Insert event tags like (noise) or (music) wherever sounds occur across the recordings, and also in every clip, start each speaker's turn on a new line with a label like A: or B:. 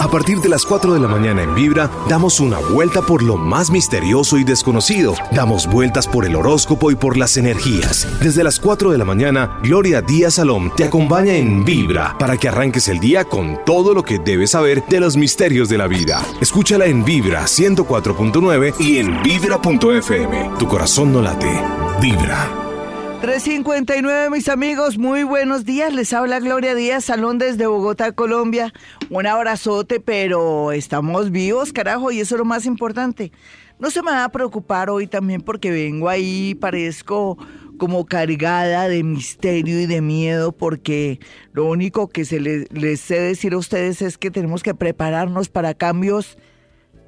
A: A partir de las 4 de la mañana en Vibra, damos una vuelta por lo más misterioso y desconocido. Damos vueltas por el horóscopo y por las energías. Desde las 4 de la mañana, Gloria Díaz Salom te acompaña en Vibra para que arranques el día con todo lo que debes saber de los misterios de la vida. Escúchala en Vibra 104.9 y en Vibra.fm. Tu corazón no late. Vibra.
B: 359, mis amigos, muy buenos días. Les habla Gloria Díaz, Salón desde Bogotá, Colombia. Un abrazote, pero estamos vivos, carajo, y eso es lo más importante. No se me va a preocupar hoy también porque vengo ahí, parezco como cargada de misterio y de miedo, porque lo único que se les, les sé decir a ustedes es que tenemos que prepararnos para cambios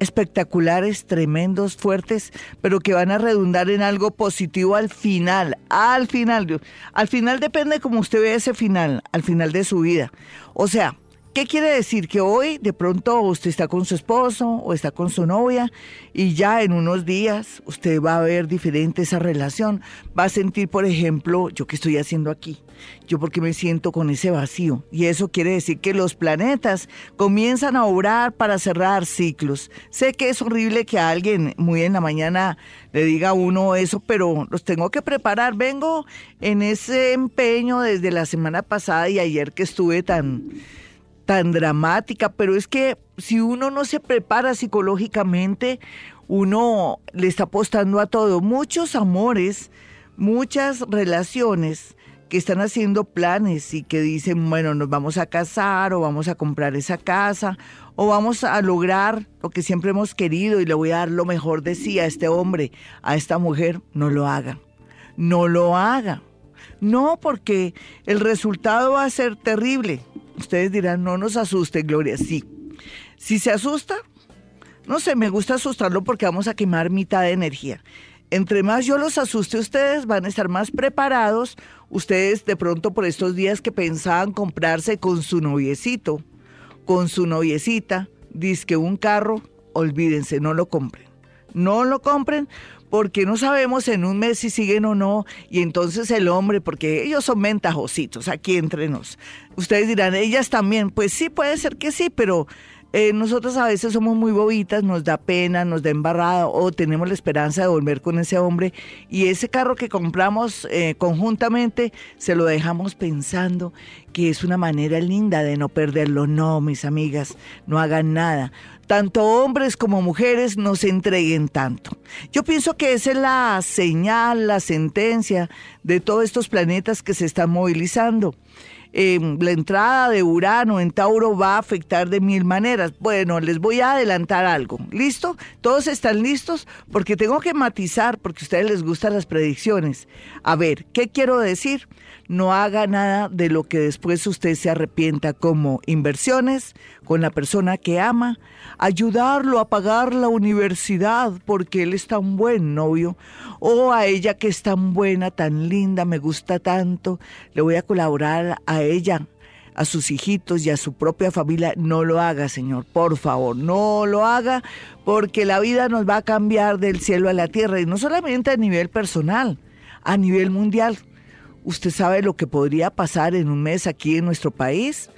B: espectaculares, tremendos, fuertes, pero que van a redundar en algo positivo al final, al final. Al final depende como usted ve ese final, al final de su vida. O sea, ¿Qué quiere decir? Que hoy de pronto usted está con su esposo o está con su novia y ya en unos días usted va a ver diferente esa relación. Va a sentir, por ejemplo, yo qué estoy haciendo aquí, yo porque me siento con ese vacío. Y eso quiere decir que los planetas comienzan a obrar para cerrar ciclos. Sé que es horrible que alguien muy en la mañana le diga a uno eso, pero los tengo que preparar. Vengo en ese empeño desde la semana pasada y ayer que estuve tan tan dramática, pero es que si uno no se prepara psicológicamente, uno le está apostando a todo. Muchos amores, muchas relaciones que están haciendo planes y que dicen, bueno, nos vamos a casar o vamos a comprar esa casa o vamos a lograr lo que siempre hemos querido y le voy a dar lo mejor de sí a este hombre, a esta mujer, no lo haga. No lo haga. No, porque el resultado va a ser terrible. Ustedes dirán, no nos asuste, Gloria. Sí. Si se asusta, no sé, me gusta asustarlo porque vamos a quemar mitad de energía. Entre más yo los asuste, ustedes van a estar más preparados. Ustedes de pronto por estos días que pensaban comprarse con su noviecito, con su noviecita, que un carro, olvídense, no lo compren. No lo compren porque no sabemos en un mes si siguen o no, y entonces el hombre, porque ellos son ventajositos aquí entre nos. Ustedes dirán, ellas también, pues sí, puede ser que sí, pero eh, nosotros a veces somos muy bobitas, nos da pena, nos da embarrada o tenemos la esperanza de volver con ese hombre y ese carro que compramos eh, conjuntamente se lo dejamos pensando que es una manera linda de no perderlo. No, mis amigas, no hagan nada tanto hombres como mujeres no se entreguen tanto. Yo pienso que esa es la señal, la sentencia de todos estos planetas que se están movilizando. Em, la entrada de Urano en Tauro va a afectar de mil maneras. Bueno, les voy a adelantar algo. ¿Listo? ¿Todos están listos? Porque tengo que matizar, porque a ustedes les gustan las predicciones. A ver, ¿qué quiero decir? No haga nada de lo que después usted se arrepienta, como inversiones con la persona que ama, ayudarlo a pagar la universidad porque él es tan buen novio, o a ella que es tan buena, tan linda, me gusta tanto, le voy a colaborar a ella a sus hijitos y a su propia familia, no lo haga, Señor, por favor, no lo haga, porque la vida nos va a cambiar del cielo a la tierra, y no solamente a nivel personal, a nivel mundial. ¿Usted sabe lo que podría pasar en un mes aquí en nuestro país?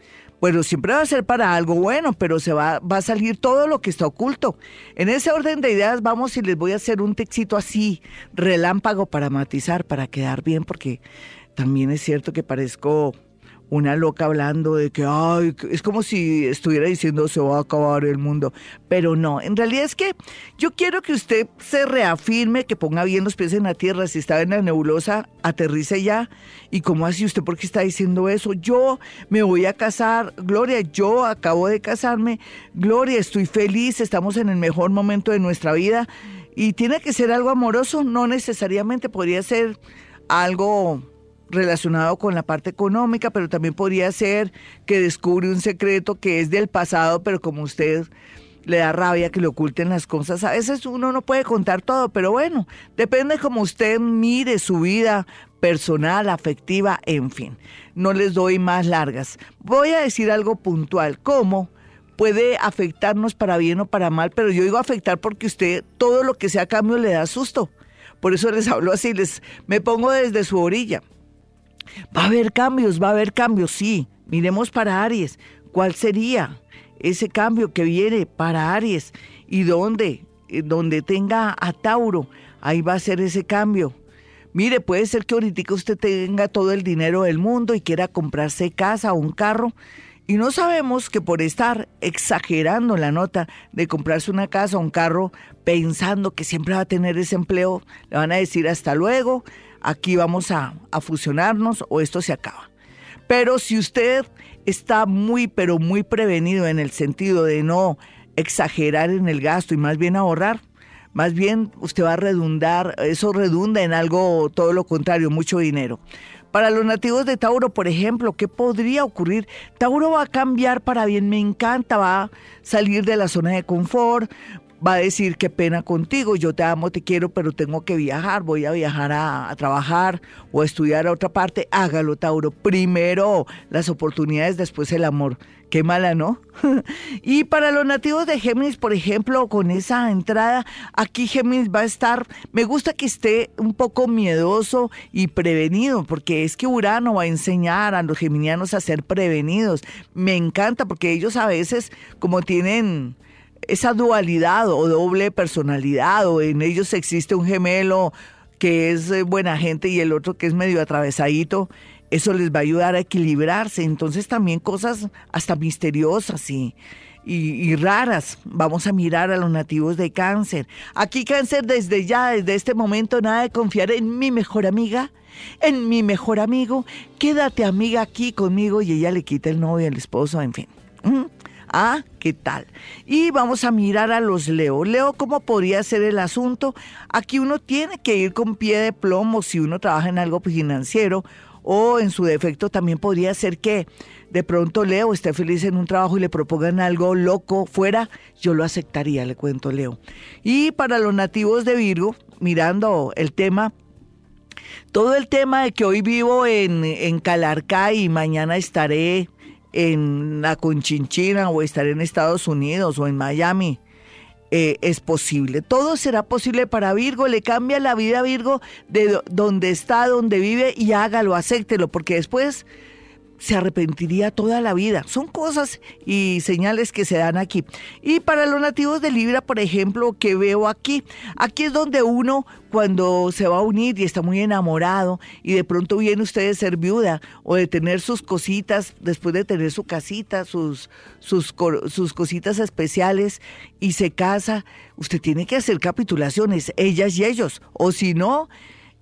B: Bueno, siempre va a ser para algo bueno, pero se va, va a salir todo lo que está oculto. En ese orden de ideas vamos y les voy a hacer un texto así, relámpago para matizar, para quedar bien, porque también es cierto que parezco una loca hablando de que, ay, es como si estuviera diciendo se va a acabar el mundo. Pero no, en realidad es que yo quiero que usted se reafirme, que ponga bien los pies en la tierra. Si está en la nebulosa, aterrice ya. ¿Y cómo así usted por qué está diciendo eso? Yo me voy a casar, Gloria, yo acabo de casarme, Gloria, estoy feliz, estamos en el mejor momento de nuestra vida. Y tiene que ser algo amoroso, no necesariamente podría ser algo relacionado con la parte económica, pero también podría ser que descubre un secreto que es del pasado, pero como usted le da rabia que le oculten las cosas. A veces uno no puede contar todo, pero bueno, depende como usted mire su vida personal, afectiva, en fin. No les doy más largas. Voy a decir algo puntual, cómo puede afectarnos para bien o para mal, pero yo digo afectar porque usted todo lo que sea cambio le da susto. Por eso les hablo así, les me pongo desde su orilla. Va a haber cambios, va a haber cambios, sí. Miremos para Aries. ¿Cuál sería? ese cambio que viene para Aries y donde, eh, donde tenga a Tauro, ahí va a ser ese cambio. Mire, puede ser que ahorita usted tenga todo el dinero del mundo y quiera comprarse casa o un carro y no sabemos que por estar exagerando la nota de comprarse una casa o un carro pensando que siempre va a tener ese empleo, le van a decir hasta luego, aquí vamos a, a fusionarnos o esto se acaba. Pero si usted está muy, pero muy prevenido en el sentido de no exagerar en el gasto y más bien ahorrar, más bien usted va a redundar, eso redunda en algo todo lo contrario, mucho dinero. Para los nativos de Tauro, por ejemplo, ¿qué podría ocurrir? Tauro va a cambiar para bien, me encanta, va a salir de la zona de confort, va a decir qué pena contigo, yo te amo, te quiero, pero tengo que viajar, voy a viajar a, trabajar o a estudiar a otra parte, hágalo, Tauro. Primero las oportunidades, después el amor. Qué mala, ¿no? (laughs) y para los nativos de Géminis, por ejemplo, con esa entrada, aquí Géminis va a estar, me gusta que esté un poco miedoso y prevenido, porque es que Urano va a enseñar a los geminianos a ser prevenidos. Me encanta porque ellos a veces, como tienen esa dualidad o doble personalidad, o en ellos existe un gemelo que es eh, buena gente y el otro que es medio atravesadito, eso les va a ayudar a equilibrarse. Entonces también cosas hasta misteriosas y, y, raras. Vamos a mirar a los nativos de cáncer. Aquí cáncer desde ya, desde este momento, nada de confiar en mi mejor amiga, en mi mejor amigo. Quédate amiga aquí conmigo y ella le quita el novio, el esposo, en fin. ¿Mm? Ah, ¿qué tal? Y vamos a mirar a los Leo. Leo, ¿cómo podría ser el asunto? Aquí uno tiene que ir con pie de plomo si uno trabaja en algo financiero o en su defecto también podría ser que de pronto Leo esté feliz en un trabajo y le propongan algo loco fuera, yo lo aceptaría, le cuento Leo. Y para los nativos de Virgo, mirando el tema, todo el tema de que hoy vivo en, en Calarcá y mañana estaré en la Conchinchina o estar en Estados Unidos o en Miami. Eh, es posible. Todo será posible para Virgo. Le cambia la vida a Virgo de donde está, donde vive y hágalo, acéptelo, porque después se arrepentiría toda la vida. Son cosas y señales que se dan aquí. Y para los nativos de Libra, por ejemplo, que veo aquí, aquí es donde uno cuando se va a unir y está muy enamorado y de pronto viene usted de ser viuda o de tener sus cositas, después de tener su casita, sus, sus, sus cositas especiales y se casa, usted tiene que hacer capitulaciones, ellas y ellos, o si no,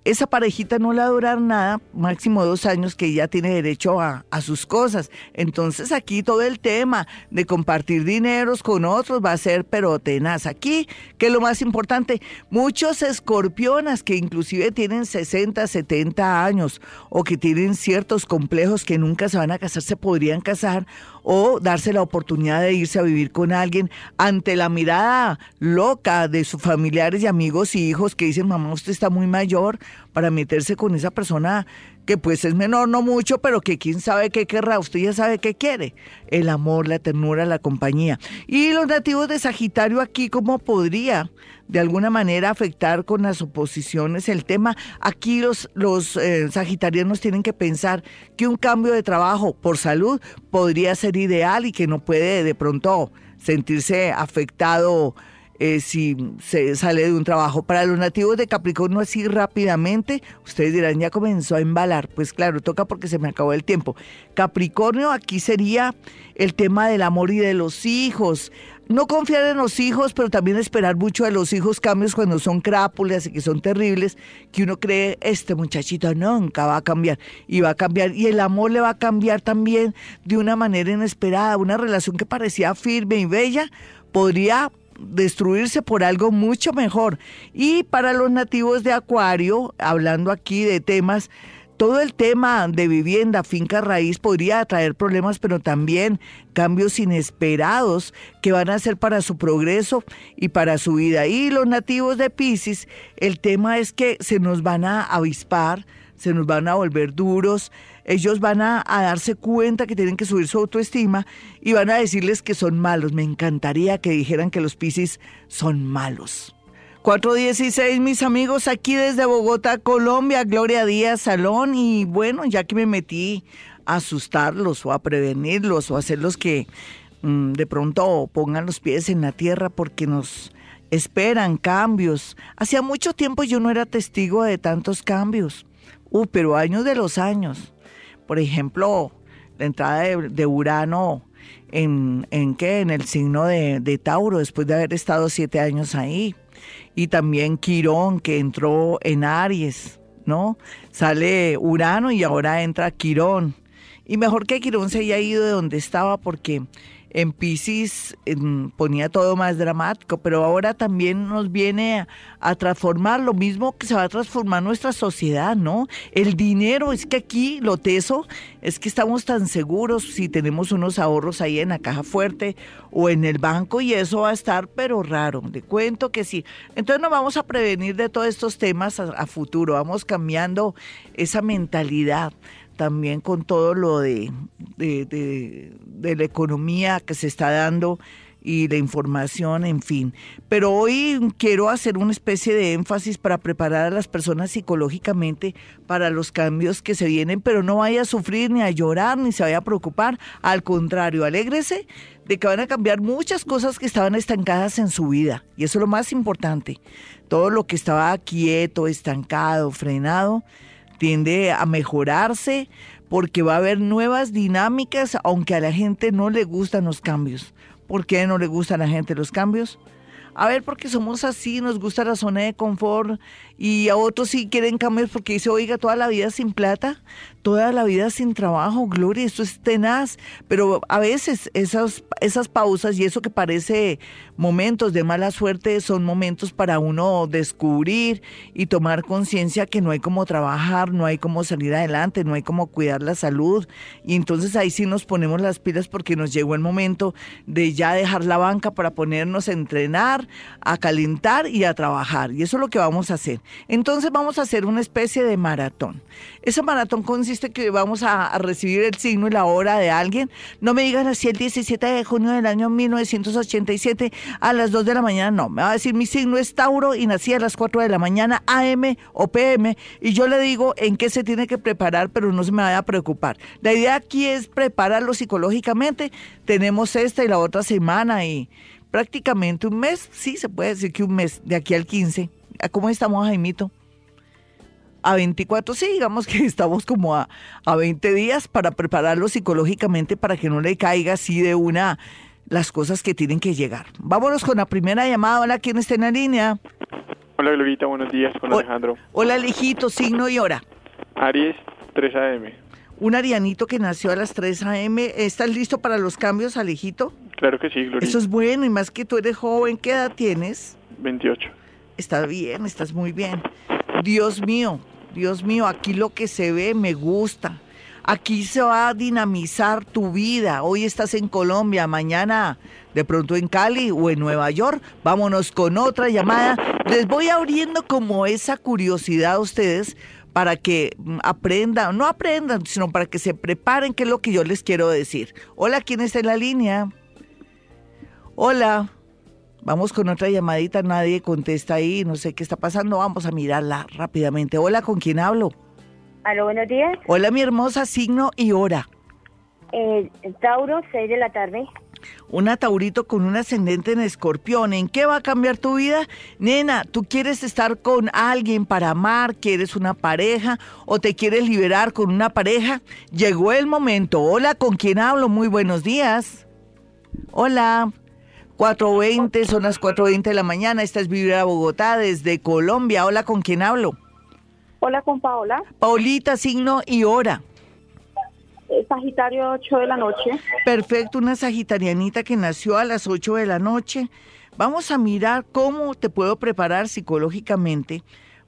B: esa parejita no le va a durar nada, máximo dos años que ya tiene derecho a, sus cosas. Entonces aquí todo el tema de compartir dineros con otros va a ser pero tenaz. Aquí, que es lo más importante, muchos escorpionas que inclusive tienen 60, 70 años o que tienen ciertos complejos que nunca se van a casar, se podrían casar o darse la oportunidad de irse a vivir con alguien ante la mirada loca de sus familiares y amigos y hijos que dicen, mamá, usted está muy mayor para meterse con esa persona que pues es menor, no mucho, pero que quién sabe qué querrá, usted ya sabe qué quiere, el amor, la ternura, la compañía. Y los nativos de Sagitario aquí, ¿cómo podría de alguna manera afectar con las oposiciones el tema? Aquí los, los eh, sagitarianos tienen que pensar que un cambio de trabajo por salud podría ser ideal y que no puede de pronto sentirse afectado eh, si se sale de un trabajo. Para los nativos de Capricornio así rápidamente, ustedes dirán, ya comenzó a embalar. Pues claro, toca porque se me acabó el tiempo. Capricornio aquí sería el tema del amor y de los hijos. No confiar en los hijos, pero también esperar mucho de los hijos cambios cuando son crápulas y que son terribles, que uno cree, este muchachito nunca va a cambiar y va a cambiar. Y el amor le va a cambiar también de una manera inesperada. Una relación que parecía firme y bella podría destruirse por algo mucho mejor. Y para los nativos de Acuario, hablando aquí de temas, todo el tema de vivienda, finca raíz podría traer problemas, pero también cambios inesperados que van a ser para su progreso y para su vida. Y los nativos de Pisces, el tema es que se nos van a avispar, se nos van a volver duros, ellos van a, darse cuenta que tienen que subir su autoestima y van a decirles que son malos. Me encantaría que dijeran que los Piscis son malos. 416, mis amigos, aquí desde Bogotá, Colombia, Gloria Díaz Salón. Y bueno, ya que me metí a asustarlos o a prevenirlos o a hacerlos que mm, de pronto pongan los pies en la tierra porque nos esperan cambios. Hacía mucho tiempo yo no era testigo de tantos cambios. Uh, pero años de los años. Por ejemplo, la entrada de, Urano en, en qué? En el signo de, de Tauro, después de haber estado siete años ahí. Y también Quirón, que entró en Aries, ¿no? Sale Urano y ahora entra Quirón. Y mejor que Quirón se haya ido de donde estaba porque en Pisces ponía todo más dramático, pero ahora también nos viene a, transformar lo mismo que se va a transformar nuestra sociedad, ¿no? El dinero, es que aquí lo teso, es que estamos tan seguros si tenemos unos ahorros ahí en la caja fuerte o en el banco y eso va a estar pero raro, de cuento que sí. Entonces nos vamos a prevenir de todos estos temas a futuro, vamos cambiando esa mentalidad también con todo lo de, de, la economía que se está dando y la información, en fin. Pero hoy quiero hacer una especie de énfasis para preparar a las personas psicológicamente para los cambios que se vienen, pero no vaya a sufrir ni a llorar ni se vaya a preocupar. Al contrario, alégrese de que van a cambiar muchas cosas que estaban estancadas en su vida. Y eso es lo más importante. Todo lo que estaba quieto, estancado, frenado, tiende a mejorarse porque va a haber nuevas dinámicas, aunque a la gente no le gustan los cambios. ¿Por qué no le gustan a la gente los cambios? A ver, porque somos así, nos gusta la zona de confort y a otros sí quieren cambios porque dice, oiga, toda la vida sin plata, toda la vida sin trabajo, Gloria, esto es tenaz, pero a veces esas, esas pausas y eso que parece momentos de mala suerte son momentos para uno descubrir y tomar conciencia que no hay como trabajar, no hay como salir adelante, no hay como cuidar la salud y entonces ahí sí nos ponemos las pilas porque nos llegó el momento de ya dejar la banca para ponernos a entrenar, a calentar y a trabajar y eso es lo que vamos a hacer. Entonces vamos a hacer una especie de maratón. Ese maratón consiste que vamos a, recibir el signo y la hora de alguien. No me digan así el 17 de junio del año 1987 a las 2 de la mañana. No, me va a decir mi signo es Tauro y nací a las 4 de la mañana AM o PM y yo le digo en qué se tiene que preparar, pero no se me vaya a preocupar. La idea aquí es prepararlo psicológicamente. Tenemos esta y la otra semana y prácticamente un mes, sí, se puede decir que un mes, de aquí al 15. ¿Cómo estamos, Jaimito? A 24, sí, digamos que (laughs) estamos como a, a 20 días para prepararlo psicológicamente para que no le caiga así de una las cosas que tienen que llegar. Vámonos con la primera llamada. Hola, ¿quién está en la línea?
C: Hola, Glorita, buenos días, con Alejandro.
B: Hola, Alejito, signo y hora.
C: Aries, 3 AM.
B: Un arianito que nació a las 3 AM. ¿Estás listo para los cambios, Alejito?
C: Claro que sí, Glorita.
B: Eso es bueno, y más que tú eres joven, ¿qué edad tienes?
C: 28.
B: Está bien, estás muy bien. Dios mío, Dios mío, aquí lo que se ve me gusta. Aquí se va a dinamizar tu vida. Hoy estás en Colombia, mañana de pronto en Cali o en Nueva York. Vámonos con otra llamada. Les voy abriendo como esa curiosidad a ustedes para que aprendan, no aprendan, sino para que se preparen, qué es lo que yo les quiero decir. Hola, ¿quién está en la línea? Hola. Vamos con otra llamadita, nadie contesta ahí, no sé qué está pasando, vamos a mirarla rápidamente. Hola, ¿con quién hablo?
D: Aló, buenos días.
B: Hola, mi hermosa, signo y hora.
D: Eh, Tauro, 6 de la tarde.
B: Una Taurito con un ascendente en escorpión. ¿En qué va a cambiar tu vida? Nena, ¿tú quieres estar con alguien para amar? ¿Quieres una pareja? ¿O te quieres liberar con una pareja? Llegó el momento. Hola, ¿con quién hablo? Muy buenos días. Hola. 4.20, son las 4.20 de la mañana. Esta es Vibra Bogotá desde Colombia. Hola, ¿con quién hablo?
D: Hola, con Paola.
B: Paulita, signo y hora.
D: Eh, Sagitario, 8 de la noche.
B: Perfecto, una sagitarianita que nació a las 8 de la noche. Vamos a mirar cómo te puedo preparar psicológicamente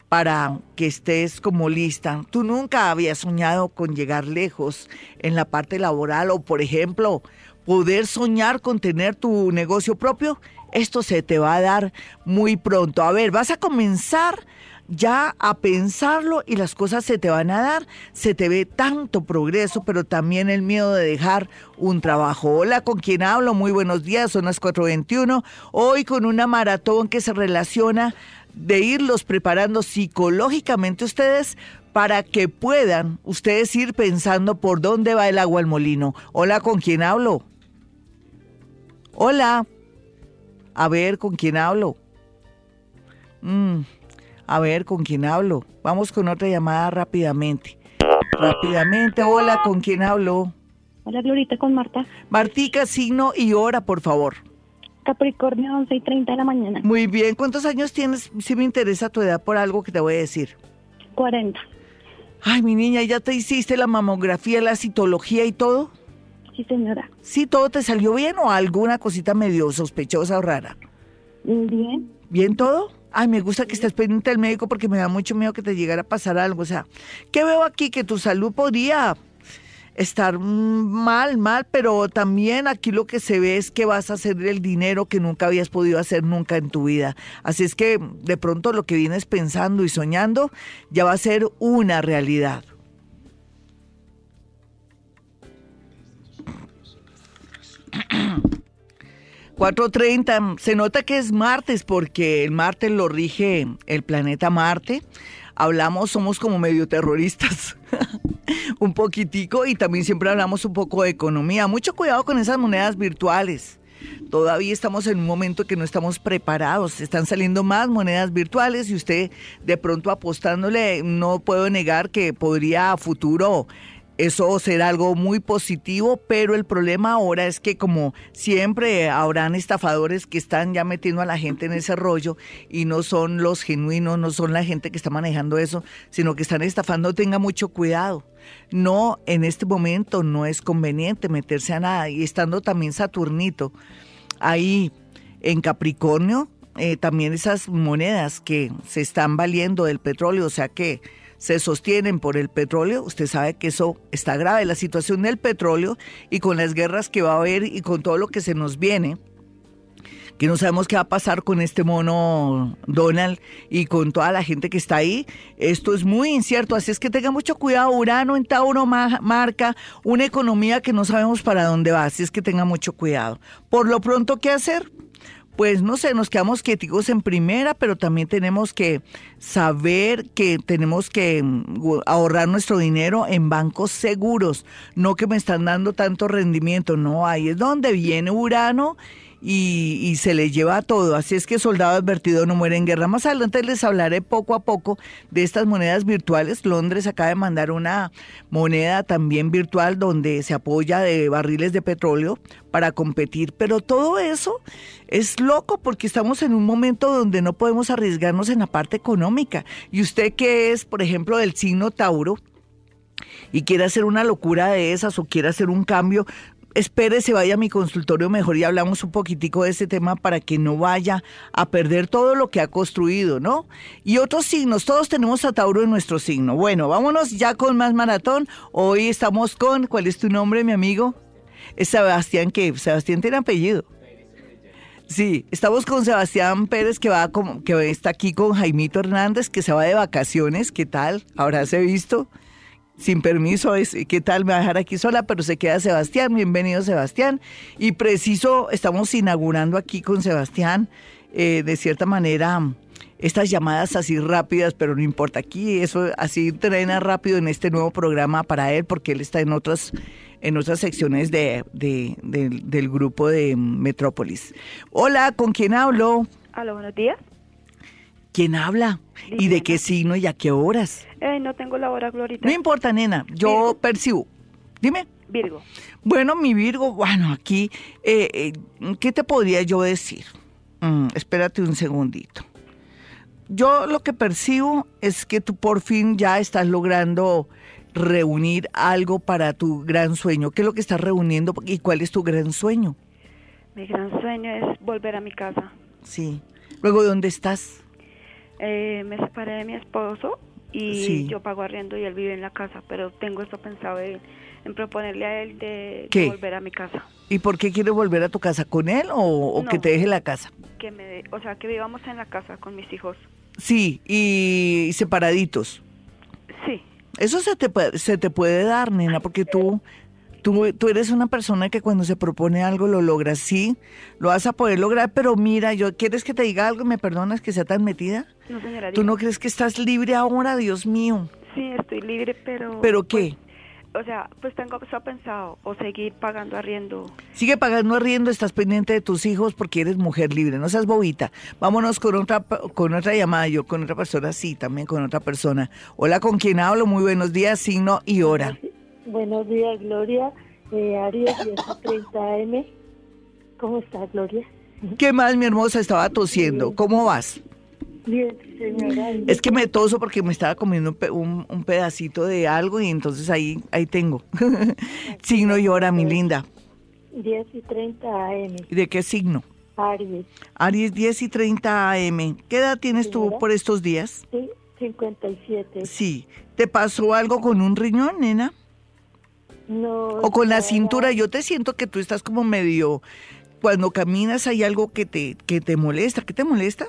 B: para que estés como lista. Tú nunca habías soñado con llegar lejos en la parte laboral o, por ejemplo, poder soñar con tener tu negocio propio, esto se te va a dar muy pronto. A ver, vas a comenzar ya a pensarlo y las cosas se te van a dar. Se te ve tanto progreso, pero también el miedo de dejar un trabajo. Hola, ¿con quién hablo? Muy buenos días, son las 4.21. Hoy con una maratón que se relaciona de irlos preparando psicológicamente ustedes para que puedan ustedes ir pensando por dónde va el agua al molino. Hola, ¿con quién hablo? Hola. A ver, ¿con quién hablo? Mm, a ver, ¿con quién hablo? Vamos con otra llamada rápidamente. Rápidamente, hola, ¿con quién hablo?
E: Hola, Glorita, con Marta.
B: Martica, signo y hora, por favor.
E: Capricornio, 11 y 30 de la mañana.
B: Muy bien, ¿cuántos años tienes? Si me interesa tu edad por algo que te voy a decir.
E: 40.
B: Ay, mi niña, ¿ya te hiciste la mamografía, la citología y todo?
E: Sí, señora.
B: ¿Sí todo te salió bien o alguna cosita medio sospechosa o rara?
E: Bien.
B: ¿Bien todo? Ay, me gusta que estés pendiente del médico porque me da mucho miedo que te llegara a pasar algo. O sea, ¿qué veo aquí? Que tu salud podría estar mm, mal, mal, pero también aquí lo que se ve es que vas a hacer el dinero que nunca habías podido hacer nunca en tu vida. Así es que de pronto lo que vienes pensando y soñando ya va a ser una realidad. (clears throat) ...4.30... se nota que es martes porque el martes lo rige el planeta Marte. Hablamos, somos como medio terroristas. (laughs) un poquitico y también siempre hablamos un poco de economía. Mucho cuidado con esas monedas virtuales. Todavía estamos en un momento que no estamos preparados. Están saliendo más monedas virtuales y usted de pronto apostándole, no puedo negar que podría a futuro eso será algo muy positivo, pero el problema ahora es que como siempre habrán estafadores que están ya metiendo a la gente en ese rollo y no son los genuinos, no son la gente que está manejando eso, sino que están estafando, tenga mucho cuidado. No, en este momento no es conveniente meterse a nada y estando también Saturnito ahí en Capricornio, eh, también esas monedas que se están valiendo del petróleo, o sea que se sostienen por el petróleo, usted sabe que eso está grave, la situación del petróleo y con las guerras que va a haber y con todo lo que se nos viene, que no sabemos qué va a pasar con este mono Donald y con toda la gente que está ahí. Esto es muy incierto, así es que tenga mucho cuidado. Urano en Tauro marca una economía que no sabemos para dónde va, así es que tenga mucho cuidado. Por lo pronto, ¿qué hacer? Pues no sé, nos quedamos quieticos en primera, pero también tenemos que saber que tenemos que mm, ahorrar nuestro dinero en bancos seguros, no que me están dando tanto rendimiento, no, ahí es donde viene Urano y, se le lleva todo. Así es que soldado advertido no muere en guerra. Más adelante les hablaré poco a poco de estas monedas virtuales. Londres acaba de mandar una moneda también virtual donde se apoya de barriles de petróleo para competir. Pero todo eso es loco porque estamos en un momento donde no podemos arriesgarnos en la parte económica. Y usted que es, por ejemplo, del signo Tauro, y quiere hacer una locura de esas o quiere hacer un cambio, espere, se vaya a mi consultorio mejor y hablamos un poquitico de este tema para que no vaya a perder todo lo que ha construido, ¿no? Y otros signos, todos tenemos a Tauro en nuestro signo. Bueno, vámonos ya con más maratón. Hoy estamos con, ¿cuál es tu nombre, mi amigo? Es Sebastián, que Sebastián tiene apellido. Sí, estamos con Sebastián Pérez que va como, que está aquí con Jaimito Hernández que se va de vacaciones. ¿Qué tal? ¿Habrás visto? Sin permiso, es, ¿qué tal? Me va a dejar aquí sola, pero se queda Sebastián. Bienvenido, Sebastián. Y preciso, estamos inaugurando aquí con Sebastián, eh, de cierta manera, estas llamadas así rápidas, pero no importa aquí, eso así trena rápido en este nuevo programa para él, porque él está en otras, en otras secciones de, del grupo de Metrópolis. Hola, ¿con quién hablo?
E: Hola, buenos días.
B: ¿Quién habla? ¿Y de qué signo y a qué horas?
E: Eh, no tengo la hora, Glorita.
B: No importa, nena, yo percibo. Dime.
E: Virgo.
B: Bueno, mi Virgo, bueno, aquí, eh, eh, ¿qué te podría yo decir? Mm, espérate un segundito. Yo lo que percibo es que tú por fin ya estás logrando reunir algo para tu gran sueño. ¿Qué es lo que estás reuniendo y cuál es tu gran sueño?
E: Mi gran sueño es volver a mi casa.
B: Sí. Luego, ¿dónde estás?
E: Eh, me separé de mi esposo y yo pago arriendo y él vive en la casa, pero tengo esto pensado en, proponerle a él de, volver a mi casa.
B: ¿Y por qué quiere volver a tu casa? ¿Con él o, que te deje la casa?
E: Que me, o sea, que vivamos en la casa con mis hijos.
B: Sí, y separaditos.
E: Sí.
B: Eso se te, se te puede dar, nena, porque tú Tú, eres una persona que cuando se propone algo lo logras, sí, lo vas a poder lograr, pero mira, yo ¿quieres que te diga algo? ¿Me perdonas que sea tan metida?
E: No, señora.
B: ¿Tú no crees que estás libre ahora, Dios mío?
E: Sí, estoy libre, pero...
B: ¿Pero qué?
E: Pues, o sea, pues tengo eso pensado, o seguir pagando arriendo.
B: Sigue pagando arriendo, estás pendiente de tus hijos porque eres mujer libre, no seas bobita. Vámonos con otra, con otra llamada, yo con otra persona, sí, también con otra persona. Hola, ¿con quién hablo? Muy buenos días, signo y hora.
F: Buenos días, Gloria. Eh, Aries 1030 M. ¿Cómo estás, Gloria?
B: ¿Qué más, mi hermosa? Estaba tosiendo. ¿Cómo vas?
F: Bien, señora.
B: Es que me toso porque me estaba comiendo un, pedacito de algo y entonces ahí, ahí tengo. (laughs) signo y hora, mi linda.
F: 10 y 30 AM.
B: ¿Y de qué signo?
F: Aries.
B: Aries 10 y 30 AM. ¿Qué edad tienes tú por estos días?
F: Sí, 57.
B: Sí. ¿Te pasó algo con un riñón, nena?
F: No.
B: O con la cintura. Yo te siento que tú estás como medio... Cuando caminas hay algo que te, que te molesta. ¿Qué te molesta?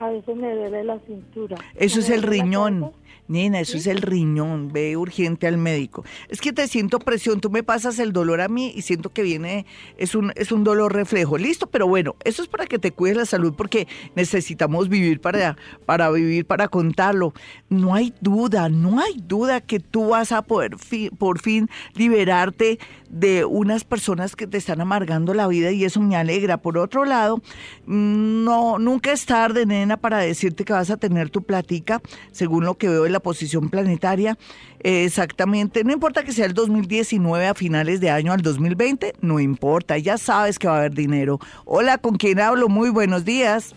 F: A veces me duele la cintura.
B: Eso es el riñón. Nena, eso es el riñón, ve urgente al médico. Es que te siento presión, tú me pasas el dolor a mí y siento que viene, es un, es un dolor reflejo. Listo, pero bueno, eso es para que te cuides la salud porque necesitamos vivir para, para vivir, para contarlo. No hay duda, no hay duda que tú vas a poder por fin liberarte de unas personas que te están amargando la vida y eso me alegra. Por otro lado, no, nunca es tarde, nena, para decirte que vas a tener tu platica, según lo que veo en la posición planetaria. exactamente, no importa que sea el 2019 a finales de año al 2020, no importa, ya sabes que va a haber dinero. Hola, ¿con quién hablo? Muy buenos días.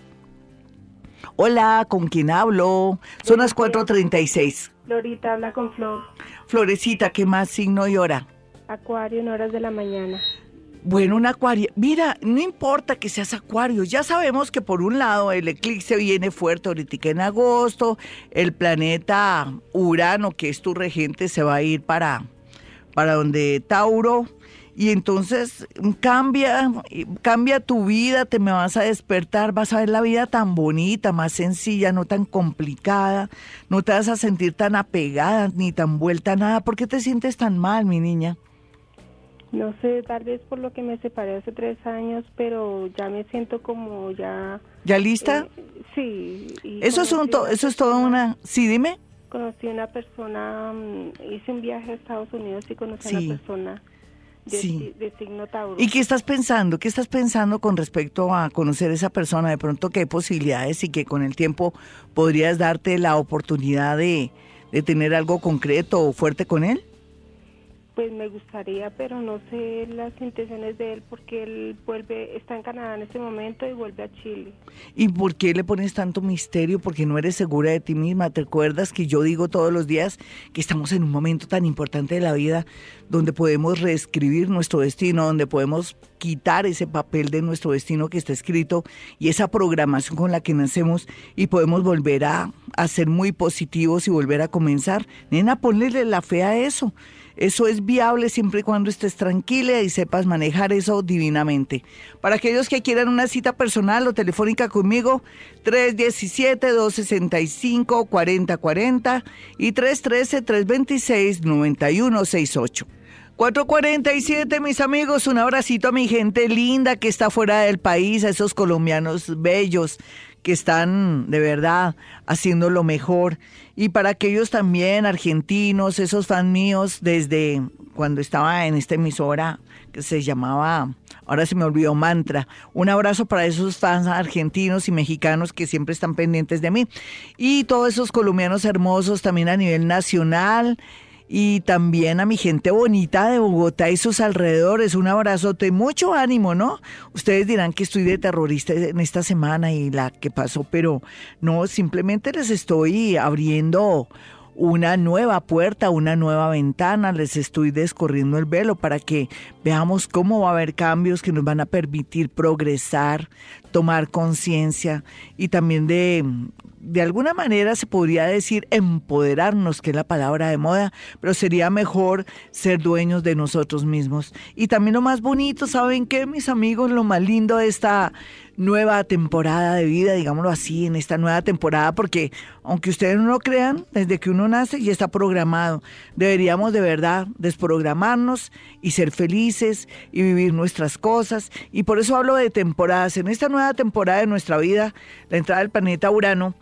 B: Hola, ¿con quién hablo? Son las 4.36.
G: Florita habla con Flor.
B: Florecita, ¿qué más signo y hora?
G: Acuario en horas de la mañana.
B: Bueno, un acuario. Mira, no importa que seas acuario, ya sabemos que por un lado el eclipse viene fuerte ahorita en agosto, el planeta Urano, que es tu regente, se va a ir para, para donde Tauro. Y entonces cambia, cambia tu vida, te me vas a despertar, vas a ver la vida tan bonita, más sencilla, no tan complicada, no te vas a sentir tan apegada ni tan vuelta a nada. ¿Por qué te sientes tan mal, mi niña?
G: No sé, tal vez por lo que me separé hace tres años, pero ya me siento como ya...
B: ¿Ya lista?
G: Eh, sí.
B: eso, es un eso es todo una... Sí, dime.
G: Conocí una persona, mm, hice un viaje a Estados Unidos y conocí a una persona de, de, signo Tauro.
B: ¿Y qué estás pensando? ¿Qué estás pensando con respecto a conocer a esa persona? De pronto, ¿qué posibilidades y que con el tiempo podrías darte la oportunidad de, de tener algo concreto o fuerte con él?
G: Pues me gustaría, pero no sé las intenciones de él porque él vuelve, está en Canadá en este momento y vuelve a Chile.
B: ¿Y por qué le pones tanto misterio? Porque no eres segura de ti misma. ¿Te acuerdas que yo digo todos los días que estamos en un momento tan importante de la vida donde podemos reescribir nuestro destino, donde podemos quitar ese papel de nuestro destino que está escrito y esa programación con la que nacemos y podemos volver a, a ser muy positivos y volver a comenzar? Nena, ponle la fe a eso. Eso es viable siempre y cuando estés tranquila y sepas manejar eso divinamente. Para aquellos que quieran una cita personal o telefónica conmigo, 317-265-4040 y 313-326-9168. 447, mis amigos, un abracito a mi gente linda que está fuera del país, a esos colombianos bellos que están de verdad haciendo lo mejor. Y para aquellos también argentinos, esos fans míos, desde cuando estaba en esta emisora que se llamaba, ahora se me olvidó, Mantra. Un abrazo para esos fans argentinos y mexicanos que siempre están pendientes de mí. Y todos esos colombianos hermosos también a nivel nacional y también a mi gente bonita de Bogotá y sus alrededores. Un abrazote, mucho ánimo, ¿no? Ustedes dirán que estoy de terrorista en esta semana y la que pasó, pero no, simplemente les estoy abriendo una nueva puerta, una nueva ventana, les estoy descorriendo el velo para que veamos cómo va a haber cambios que nos van a permitir progresar, tomar conciencia y también de de alguna manera se podría decir empoderarnos, que es la palabra de moda, pero sería mejor ser dueños de nosotros mismos. Y también lo más bonito, ¿saben qué, mis amigos? Lo más lindo de esta nueva temporada de vida, digámoslo así, en esta nueva temporada, porque aunque ustedes no lo crean, desde que uno nace ya está programado. Deberíamos de verdad desprogramarnos y ser felices y vivir nuestras cosas. Y por eso hablo de temporadas. En esta nueva temporada de nuestra vida, la entrada del planeta Urano,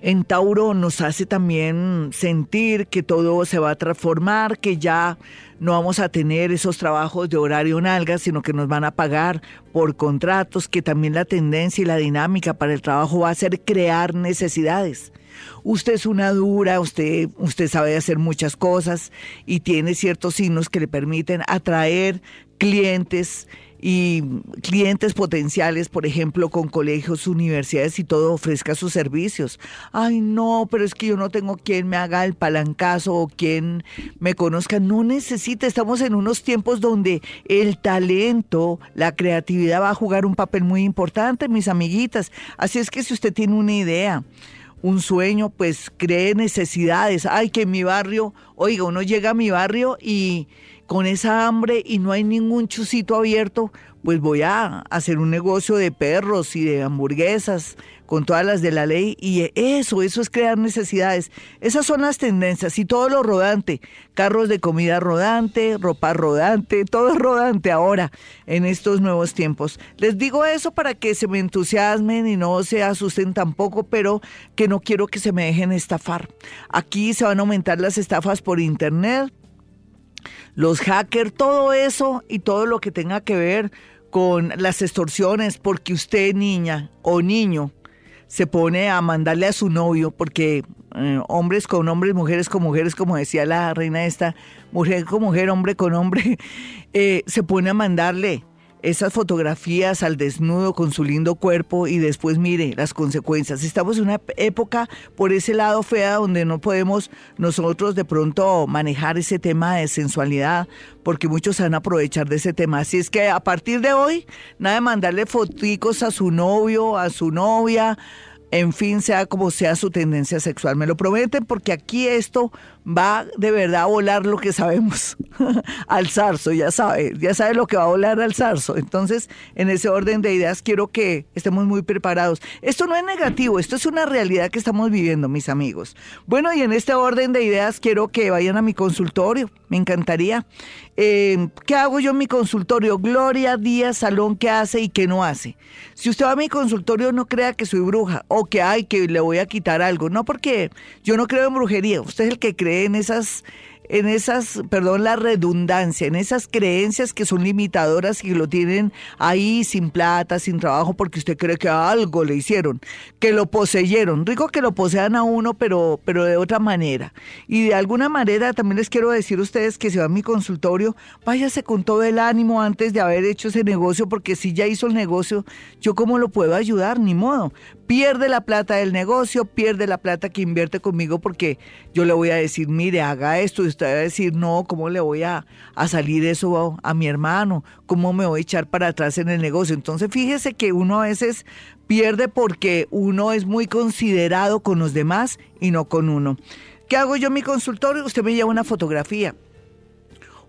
B: en Tauro nos hace también sentir que todo se va a transformar, que ya no vamos a tener esos trabajos de horario nalga, sino que nos van a pagar por contratos, que también la tendencia y la dinámica para el trabajo va a ser crear necesidades. Usted es una dura, usted, usted sabe hacer muchas cosas y tiene ciertos signos que le permiten atraer clientes y clientes potenciales, por ejemplo, con colegios, universidades y todo, ofrezca sus servicios. Ay, no, pero es que yo no tengo quien me haga el palancazo o quien me conozca. No necesita, estamos en unos tiempos donde el talento, la creatividad va a jugar un papel muy importante, mis amiguitas. Así es que si usted tiene una idea, un sueño, pues cree necesidades. Ay, que en mi barrio, oiga, uno llega a mi barrio y con esa hambre y no hay ningún chucito abierto, pues voy a hacer un negocio de perros y de hamburguesas con todas las de la ley y eso, eso es crear necesidades. Esas son las tendencias y todo lo rodante, carros de comida rodante, ropa rodante, (laughs) todo es rodante ahora en estos nuevos tiempos. Les digo eso para que se me entusiasmen y no se asusten tampoco, pero que no quiero que se me dejen estafar. Aquí se van a aumentar las estafas por internet, los hackers, todo eso y todo lo que tenga que ver con las extorsiones, porque usted, niña o niño, se pone a mandarle a su novio, porque eh, hombres con hombres, mujeres con mujeres, como decía la reina esta, mujer con mujer, hombre con hombre, (laughs) eh, se pone a mandarle esas fotografías al desnudo con su lindo cuerpo y después mire las consecuencias. Estamos en una época por ese lado fea donde no podemos nosotros de pronto manejar ese tema de sensualidad porque muchos van a aprovechar de ese tema. Así es que a partir de hoy, nada de mandarle foticos a su novio, a su novia, en fin, sea como sea su tendencia sexual. Me lo prometen porque aquí esto va de verdad a volar lo que sabemos (laughs) al zarzo, ya sabe, ya sabe lo que va a volar al zarzo. Entonces, en ese orden de ideas, quiero que estemos muy preparados. Esto no es negativo, esto es una realidad que estamos viviendo, mis amigos. Bueno, y en este orden de ideas, quiero que vayan a mi consultorio, me encantaría. Eh, ¿Qué hago yo en mi consultorio? Gloria Díaz Salón, ¿qué hace y qué no hace? Si usted va a mi consultorio, no crea que soy bruja o que hay que le voy a quitar algo. No, porque yo no creo en brujería. Usted es el que cree en esas en esas, perdón, la redundancia, en esas creencias que son limitadoras y lo tienen ahí sin plata, sin trabajo, porque usted cree que algo le hicieron, que lo poseyeron. Rico que lo posean a uno, pero, pero de otra manera. Y de alguna manera también les quiero decir a ustedes que si va a mi consultorio, váyase con todo el ánimo antes de haber hecho ese negocio, porque si ya hizo el negocio, yo cómo lo puedo ayudar, ni modo pierde la plata del negocio, pierde la plata que invierte conmigo porque yo le voy a decir, mire, haga esto, y usted va a decir, no, ¿cómo le voy a, a salir eso a, mi hermano? ¿Cómo me voy a echar para atrás en el negocio? Entonces fíjese que uno a veces pierde porque uno es muy considerado con los demás y no con uno. ¿Qué hago yo mi consultorio? Usted me lleva una fotografía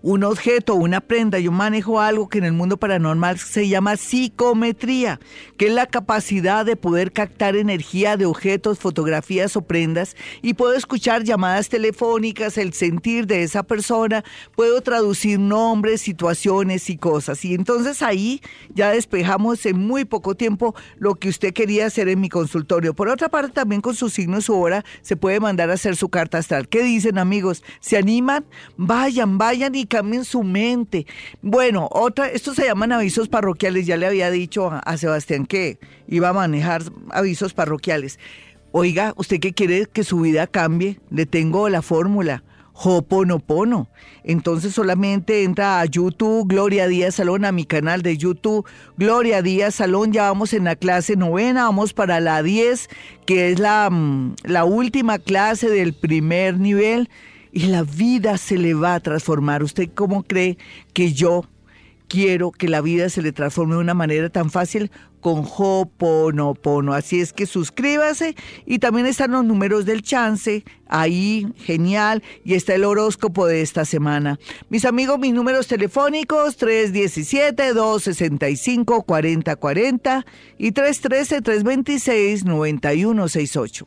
B: un objeto, una prenda, yo manejo algo que en el mundo paranormal se llama psicometría, que es la capacidad de poder captar energía de objetos, fotografías o prendas y puedo escuchar llamadas telefónicas, el sentir de esa persona, puedo traducir nombres, situaciones y cosas. Y entonces ahí ya despejamos en muy poco tiempo lo que usted quería hacer en mi consultorio. Por otra parte, también con su signo su hora se puede mandar a hacer su carta astral. ¿Qué dicen amigos? ¿Se animan? Vayan, vayan y cambien su mente. Bueno, otra, estos se llaman avisos parroquiales. Ya le había dicho a, Sebastián que iba a manejar avisos parroquiales. Oiga, ¿usted qué quiere que su vida cambie? Le tengo la fórmula. Hoponopono. Entonces solamente entra a YouTube Gloria Díaz Salón, a mi canal de YouTube Gloria Díaz Salón. Ya vamos en la clase novena, vamos para la 10, que es la, mm, la última clase del primer nivel y la vida se le va a transformar. ¿Usted cómo cree que yo quiero que la vida se le transforme de una manera tan fácil con Hoponopono. Así es que suscríbase y también están los números del chance ahí, genial, y está el horóscopo de esta semana. Mis amigos, mis números telefónicos 317-265-4040 y 313-326-9168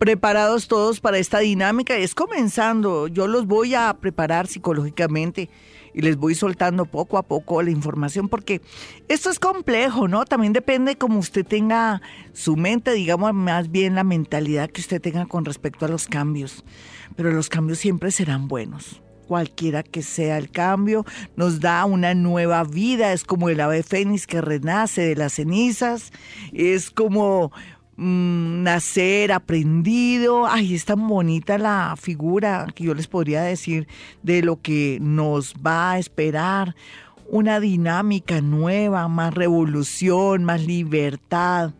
B: preparados todos para esta dinámica. Es comenzando, yo los voy a preparar psicológicamente y les voy soltando poco a poco la información porque esto es complejo, ¿no? También depende como usted tenga su mente, digamos más bien la mentalidad que usted tenga con respecto a los cambios. Pero los cambios siempre serán buenos cualquiera que sea el cambio, nos da una nueva vida, es como el ave fénix que renace de las cenizas, es como mm, nacer aprendido, ay, es tan bonita la figura que yo les podría decir de lo que nos va a esperar, una dinámica nueva, más revolución, más libertad.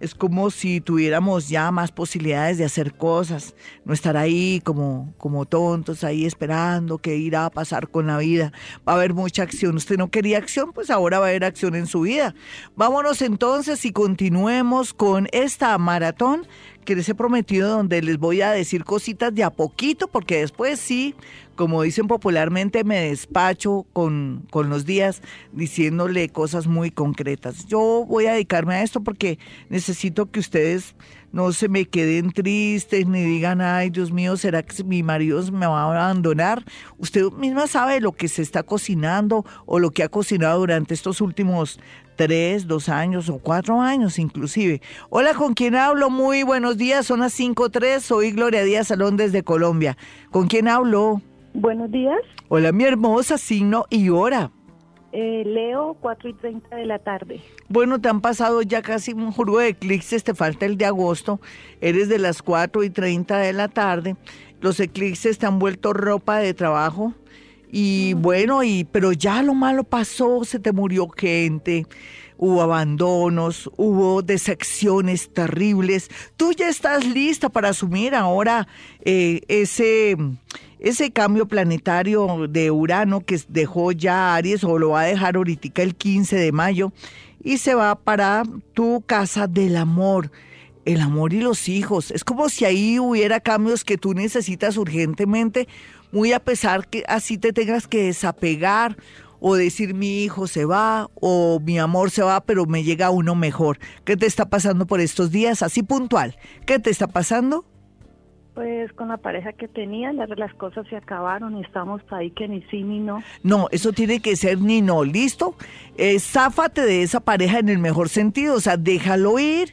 B: Es como si tuviéramos ya más posibilidades de hacer cosas, no estar ahí como, como tontos, ahí esperando qué irá a pasar con la vida. Va a haber mucha acción. Usted no quería acción, pues ahora va a haber acción en su vida. Vámonos entonces y continuemos con esta maratón que les he prometido donde les voy a decir cositas de a poquito, porque después sí, como dicen popularmente, me despacho con, con los días diciéndole cosas muy concretas. Yo voy a dedicarme a esto porque necesito que ustedes no se me queden tristes ni digan, ay Dios mío, ¿será que mi marido me va a abandonar? Usted misma sabe lo que se está cocinando o lo que ha cocinado durante estos últimos tres, dos años o cuatro años inclusive. Hola, ¿con quién hablo? Muy buenos días, son las cinco tres, soy Gloria Díaz Salón desde Colombia. ¿Con quién hablo?
F: Buenos días.
B: Hola, mi hermosa, signo y hora.
F: Eh, Leo, 4 y 30 de la tarde.
B: Bueno, te han pasado ya casi un juro de eclipses, te falta el de agosto, eres de las 4 y 30 de la tarde, los eclipses te han vuelto ropa de trabajo, y bueno, y pero ya lo malo pasó, se te murió gente, hubo abandonos, hubo decepciones terribles. Tú ya estás lista para asumir ahora eh, ese, ese cambio planetario de Urano que dejó ya Aries o lo va a dejar ahorita el 15 de mayo y se va para tu casa del amor el amor y los hijos. Es como si ahí hubiera cambios que tú necesitas urgentemente muy a pesar que así te tengas que desapegar o decir mi hijo se va o mi amor se va, pero me llega uno mejor. ¿Qué te está pasando por estos días? Así puntual. ¿Qué te está pasando?
F: Pues con la pareja que tenía, las, cosas se acabaron y estamos ahí que ni sí ni no.
B: No, eso tiene que ser ni no, ¿listo? Eh, záfate de esa pareja en el mejor sentido, o sea, déjalo ir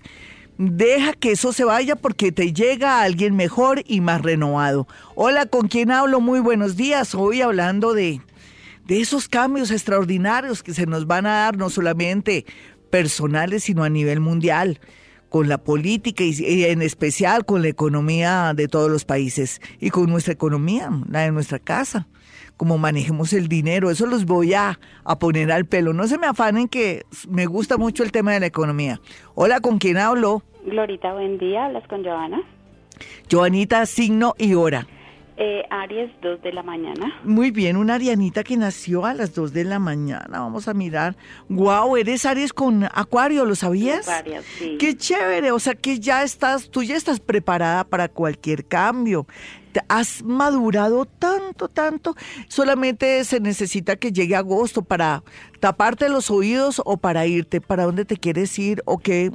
B: Deja que eso se vaya porque te llega alguien mejor y más renovado. Hola, ¿con quién hablo? Muy buenos días. Hoy hablando de, de esos cambios extraordinarios que se nos van a dar, no solamente personales, sino a nivel mundial, con la política y en especial con la economía de todos los países y con nuestra economía, la de nuestra casa cómo manejemos el dinero. Eso los voy a, a, poner al pelo. No se me afanen que me gusta mucho el tema de la economía. Hola, ¿con quién hablo?
H: Glorita, buen día. ¿Hablas con Joana?
B: Joanita, signo y hora.
H: Eh, Aries, 2 de la mañana.
B: Muy bien, una arianita que nació a las 2 de la mañana. Vamos a mirar. Wow, eres Aries con Acuario, ¿lo sabías?
H: Aries, sí.
B: Qué chévere, o sea que ya estás, tú ya estás preparada para cualquier cambio has madurado tanto, tanto. Solamente se necesita que llegue agosto para taparte los oídos o para irte. ¿Para dónde te quieres ir o qué,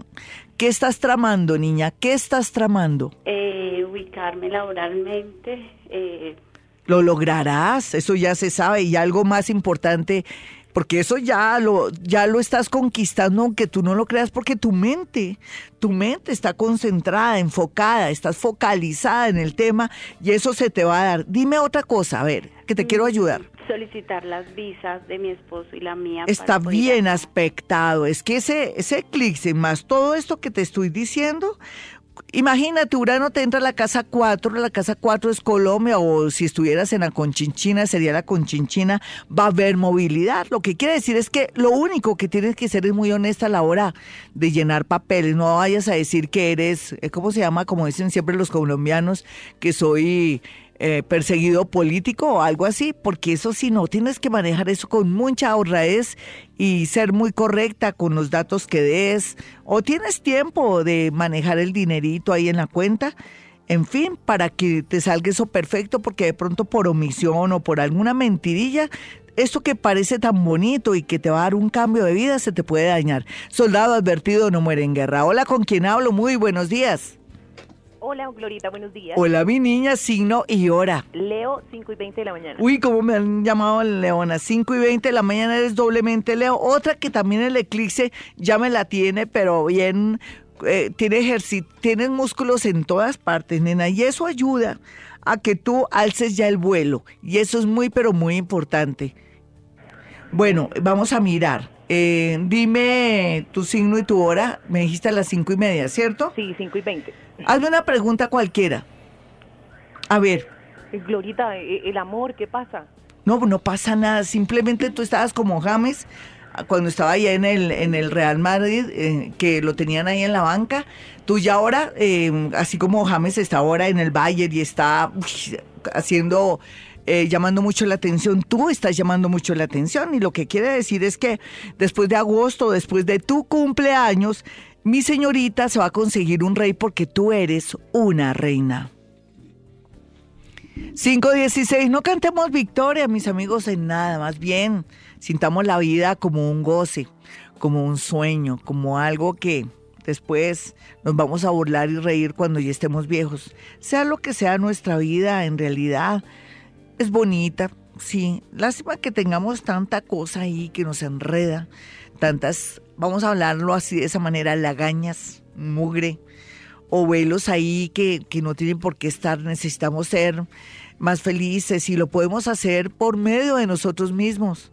B: qué estás tramando, niña? ¿Qué estás tramando?
H: Eh, ubicarme laboralmente. Eh.
B: Lo lograrás, eso ya se sabe. Y algo más importante porque eso ya lo, ya lo estás conquistando aunque tú no lo creas, porque tu mente, tu mente está concentrada, enfocada, estás focalizada en el tema y eso se te va a dar. Dime otra cosa, a ver, que te quiero ayudar.
H: Solicitar las visas de mi esposo y la mía.
B: Está bien aspectado, es que ese, ese eclipse más todo esto que te estoy diciendo, Imagínate, Urano te entra a la casa 4, la casa 4 es Colombia, o si estuvieras en la Conchinchina, sería la Conchinchina, va a haber movilidad. Lo que quiere decir es que lo único que tienes que ser es muy honesta a la hora de llenar papeles. No vayas a decir que eres, eh, ¿cómo se llama? Como dicen siempre los colombianos, que soy eh, perseguido político o algo así, porque eso sí, no, tienes que manejar eso con mucha honradez y ser muy correcta con los datos que des, o tienes tiempo de manejar el dinerito ahí en la cuenta. En fin, para que te salga eso perfecto, porque de pronto por omisión o por alguna mentirilla esto que parece tan bonito y que te va a dar un cambio de vida se te puede dañar. Soldado advertido no muere en guerra. Hola, ¿con quién hablo? Muy buenos días.
I: Hola, Glorita, buenos días.
B: Hola, mi niña, signo y hora.
I: Leo, 5 y 20 de la mañana.
B: Uy, ¿cómo me han llamado Leona? 5 y 20 de la mañana eres doblemente Leo. Otra que también el eclipse ya me la tiene, pero bien, eh, tiene ejercicio, tienes músculos en todas partes, nena, y eso ayuda a que tú alces ya el vuelo. Y eso es muy, pero muy importante. Bueno, vamos a mirar. Eh, dime tu signo y tu hora. Me dijiste a las cinco y media, ¿cierto?
I: Sí, cinco y veinte.
B: Hazme una pregunta cualquiera. A ver.
I: Glorita, e, el amor, ¿qué pasa?
B: No, no pasa nada. Simplemente tú estabas como James cuando estaba allá en el, en el Real Madrid, eh, que lo tenían ahí en la banca. Tú ya ahora, eh, así como James está ahora en el Bayern y está haciendo eh, llamando mucho la atención, tú estás llamando mucho la atención y lo que quiere decir es que después de agosto, después de tu cumpleaños, mi señorita se va a conseguir un rey porque tú eres una reina. 5.16, no cantemos victoria, mis amigos, en nada, más bien sintamos la vida como un goce, como un sueño, como algo que después nos vamos a burlar y reír cuando ya estemos viejos. Sea lo que sea nuestra vida, en realidad es bonita, sí. Lástima que tengamos tanta cosa ahí que nos enreda, tantas, vamos a hablarlo así de esa manera, lagañas, mugre, o velos ahí que, que no tienen por qué estar. Necesitamos ser más felices y lo podemos hacer por medio de nosotros mismos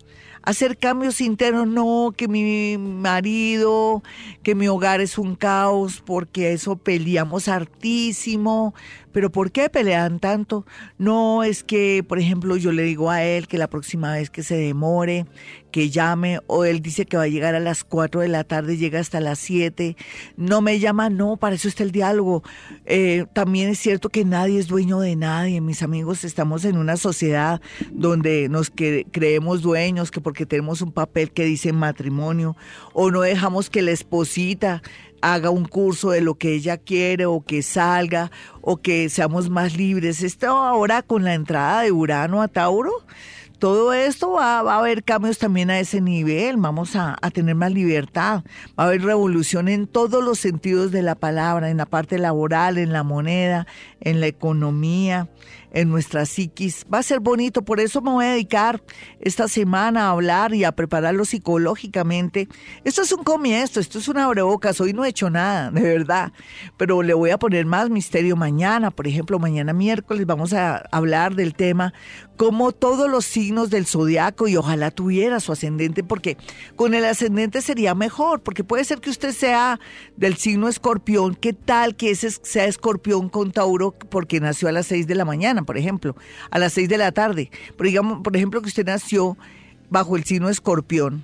B: hacer cambios internos, no que mi marido, que mi hogar es un caos, porque eso peleamos hartísimo, pero ¿por qué pelean tanto? No es que, por ejemplo, yo le digo a él que la próxima vez que se demore, que llame, o él dice que va a llegar a las 4 de la tarde, llega hasta las 7, no me llama, no, para eso está el diálogo. Eh, también es cierto que nadie es dueño de nadie, mis amigos, estamos en una sociedad donde nos creemos dueños, que porque tenemos un papel que dice matrimonio, o no dejamos que la esposita haga un curso de lo que ella quiere o que salga o que seamos más libres. Esto ahora con la entrada de Urano a Tauro, todo esto va, a haber cambios también a ese nivel, vamos a, a, tener más libertad, va a haber revolución en todos los sentidos de la palabra, en la parte laboral, en la moneda, en la economía, en nuestra psiquis. Va a ser bonito, por eso me voy a dedicar esta semana a hablar y a prepararlo psicológicamente. Esto es un comienzo, esto es una abrebocas, hoy no he hecho nada, de verdad, pero le voy a poner más misterio mañana, por ejemplo, mañana miércoles vamos a hablar del tema como todos los signos del zodiaco y ojalá tuviera su ascendente, porque con el ascendente sería mejor, porque puede ser que usted sea del signo escorpión, ¿qué tal que ese sea escorpión con Tauro porque nació a las 6 de la mañana, por ejemplo, a las 6 de la tarde? Pero digamos, por ejemplo, que usted nació bajo el signo escorpión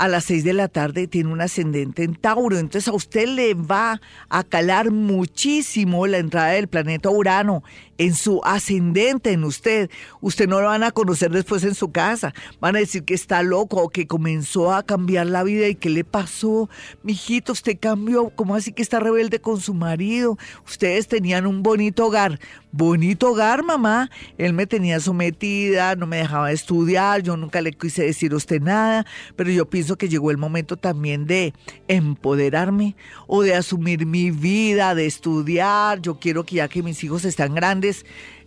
B: a las 6 de la tarde tiene un ascendente en Tauro. Entonces a usted le va a calar muchísimo la entrada del planeta Urano en su ascendente, en usted. Usted no lo van a conocer después en su casa. Van a decir que está loco o que comenzó a cambiar la vida y qué le pasó. Mijito, usted cambió. ¿Cómo así que está rebelde con su marido? Ustedes tenían un bonito hogar. Bonito hogar, mamá. Él me tenía sometida, no me dejaba estudiar, yo nunca le quise decir a usted nada, pero yo pienso que llegó el momento también de empoderarme o de asumir mi vida, de estudiar. Yo quiero que ya que mis hijos están grandes,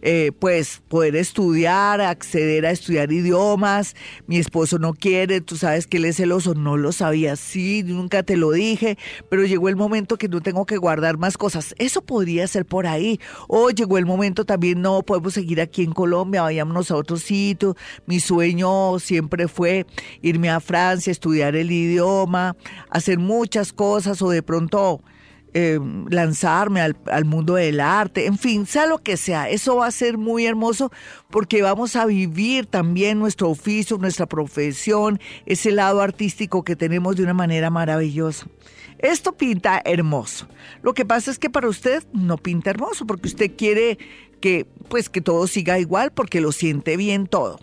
B: eh, pues poder estudiar, acceder a estudiar idiomas. Mi esposo no quiere, tú sabes que él es celoso, no lo sabía, sí, nunca te lo dije, pero llegó el momento que no tengo que guardar más cosas. Eso podría ser por ahí. O llegó el momento también, no podemos seguir aquí en Colombia, vayámonos a otro sitio. Mi sueño siempre fue irme a Francia, estudiar el idioma, hacer muchas cosas o de pronto eh, lanzarme al, al, mundo del arte, en fin, sea lo que sea, eso va a ser muy hermoso porque vamos a vivir también nuestro oficio, nuestra profesión, ese lado artístico que tenemos de una manera maravillosa. Esto pinta hermoso. Lo que pasa es que para usted no pinta hermoso porque usted quiere que pues que todo siga igual porque lo siente bien todo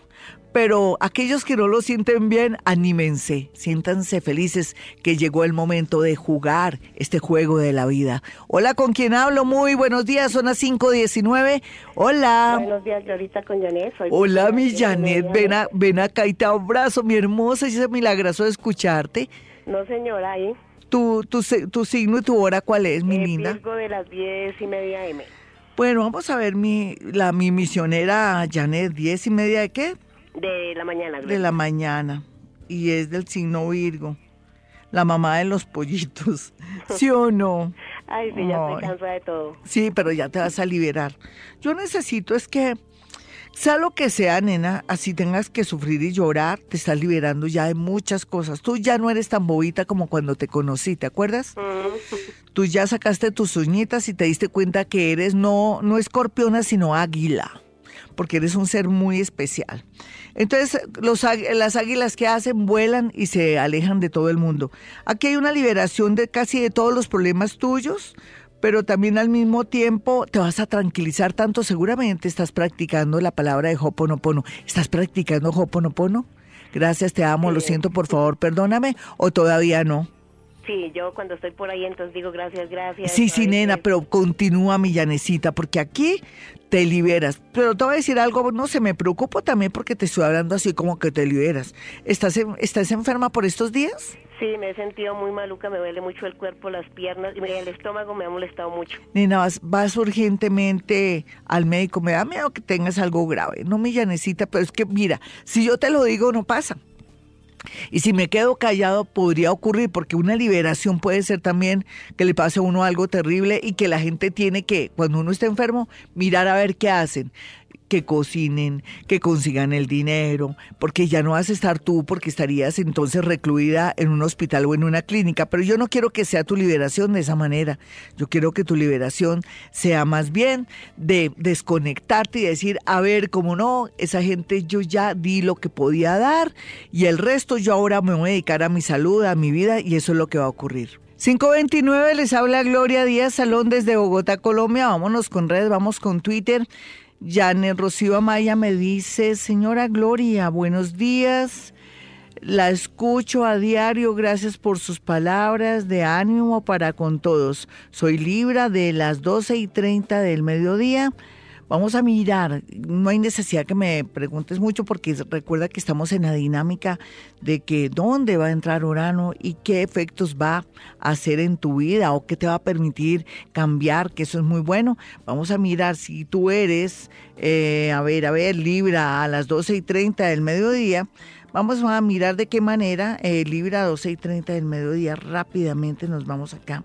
B: pero aquellos que no lo sienten bien, anímense, siéntanse felices que llegó el momento de jugar este juego de la vida. Hola, ¿con quién hablo? Muy buenos días, son las 5.19. Hola.
J: Buenos días, ahorita con Janet.
B: Hola, mi Janet, ven, ven acá y te abrazo, mi hermosa, y es milagroso de escucharte.
J: No, señora, ahí.
B: tu, tu, tu signo y tu hora cuál es, mi
J: eh,
B: linda?
J: Virgo de las diez y media M.
B: Bueno, vamos a ver mi, la, mi misionera Janet, diez y media de qué?
J: De la mañana.
B: De la mañana. Y es del signo Virgo. La mamá de los pollitos. (laughs) ¿Sí o no?
J: Ay, sí, ya estoy cansada de todo.
B: Sí, pero ya te vas a liberar. Yo necesito es que sea lo que sea, nena, así tengas que sufrir y llorar, te estás liberando ya de muchas cosas. Tú ya no eres tan bobita como cuando te conocí, ¿te acuerdas? Tú ya sacaste tus uñitas y te diste cuenta que eres no, no escorpiona, sino águila, porque eres un ser muy especial. Entonces, los, las águilas que hacen vuelan y se alejan de todo el mundo. Aquí hay una liberación de casi de todos los problemas tuyos, pero también al mismo tiempo te vas a tranquilizar tanto. Seguramente estás practicando la palabra de Hoponopono. ¿Estás practicando Hoponopono? Gracias, te amo, lo siento, por favor, perdóname, o todavía no.
J: Sí, yo cuando estoy por ahí entonces digo gracias, gracias.
B: Sí, sí, nena, pero continúa mi llanecita, porque aquí te liberas. Pero te voy a decir algo, no se me preocupo también porque te estoy hablando así como que te liberas. ¿Estás, ¿Estás enferma por estos días?
J: Sí, me he sentido muy maluca, me duele mucho el cuerpo, las piernas y el estómago me ha molestado mucho.
B: Nena, vas, vas urgentemente al médico, me da miedo que tengas algo grave. No me llanecita, pero es que mira, si yo te lo digo no pasa. Y si me quedo callado podría ocurrir, porque una liberación puede ser también que le pase a uno algo terrible y que la gente tiene que, cuando uno está enfermo, mirar a ver qué hacen que cocinen, que consigan el dinero, porque ya no vas a estar tú, porque estarías entonces recluida en un hospital o en una clínica. Pero yo no quiero que sea tu liberación de esa manera. Yo quiero que tu liberación sea más bien de desconectarte y decir, a ver, como no, esa gente yo ya di lo que podía dar y el resto yo ahora me voy a dedicar a mi salud, a mi vida y eso es lo que va a ocurrir. 529 les habla Gloria Díaz Salón desde Bogotá, Colombia. Vámonos con redes, vamos con Twitter. Janet Rocío Amaya me dice, señora Gloria, buenos días. La escucho a diario, gracias por sus palabras de ánimo para con todos. Soy Libra de las 12 y 30 del mediodía. Vamos a mirar, no hay necesidad que me preguntes mucho porque recuerda que estamos en la dinámica de que dónde va a entrar Urano y qué efectos va a hacer en tu vida o qué te va a permitir cambiar, que eso es muy bueno. Vamos a mirar si tú eres, eh, a ver, a ver, Libra a las 12 y 30 del mediodía. Vamos a mirar de qué manera eh, Libra a 12 y 30 del mediodía rápidamente nos vamos acá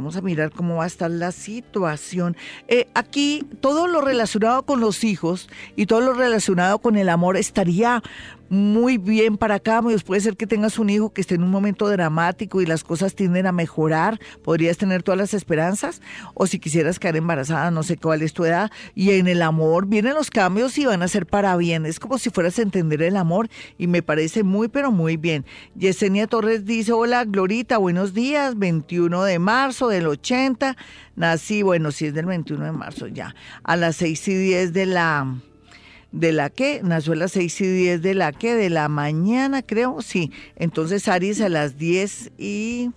B: Vamos a mirar cómo va a estar la situación. Eh, aquí todo lo relacionado con los hijos y todo lo relacionado con el amor estaría muy bien para Cambios. Puede ser que tengas un hijo que esté en un momento dramático y las cosas tienden a mejorar. Podrías tener todas las esperanzas. O si quisieras quedar embarazada, no sé cuál es tu edad. Y en el amor vienen los cambios y van a ser para bien. Es como si fueras a entender el amor y me parece muy, pero muy bien. Yesenia Torres dice, hola Glorita, buenos días. 21 de marzo del 80. Nací, bueno, si es del 21 de marzo ya, a las 6 y 10 de la de la que, nació a las 6 y 10 de la que, de la mañana creo, sí. Entonces Aries a las 10 y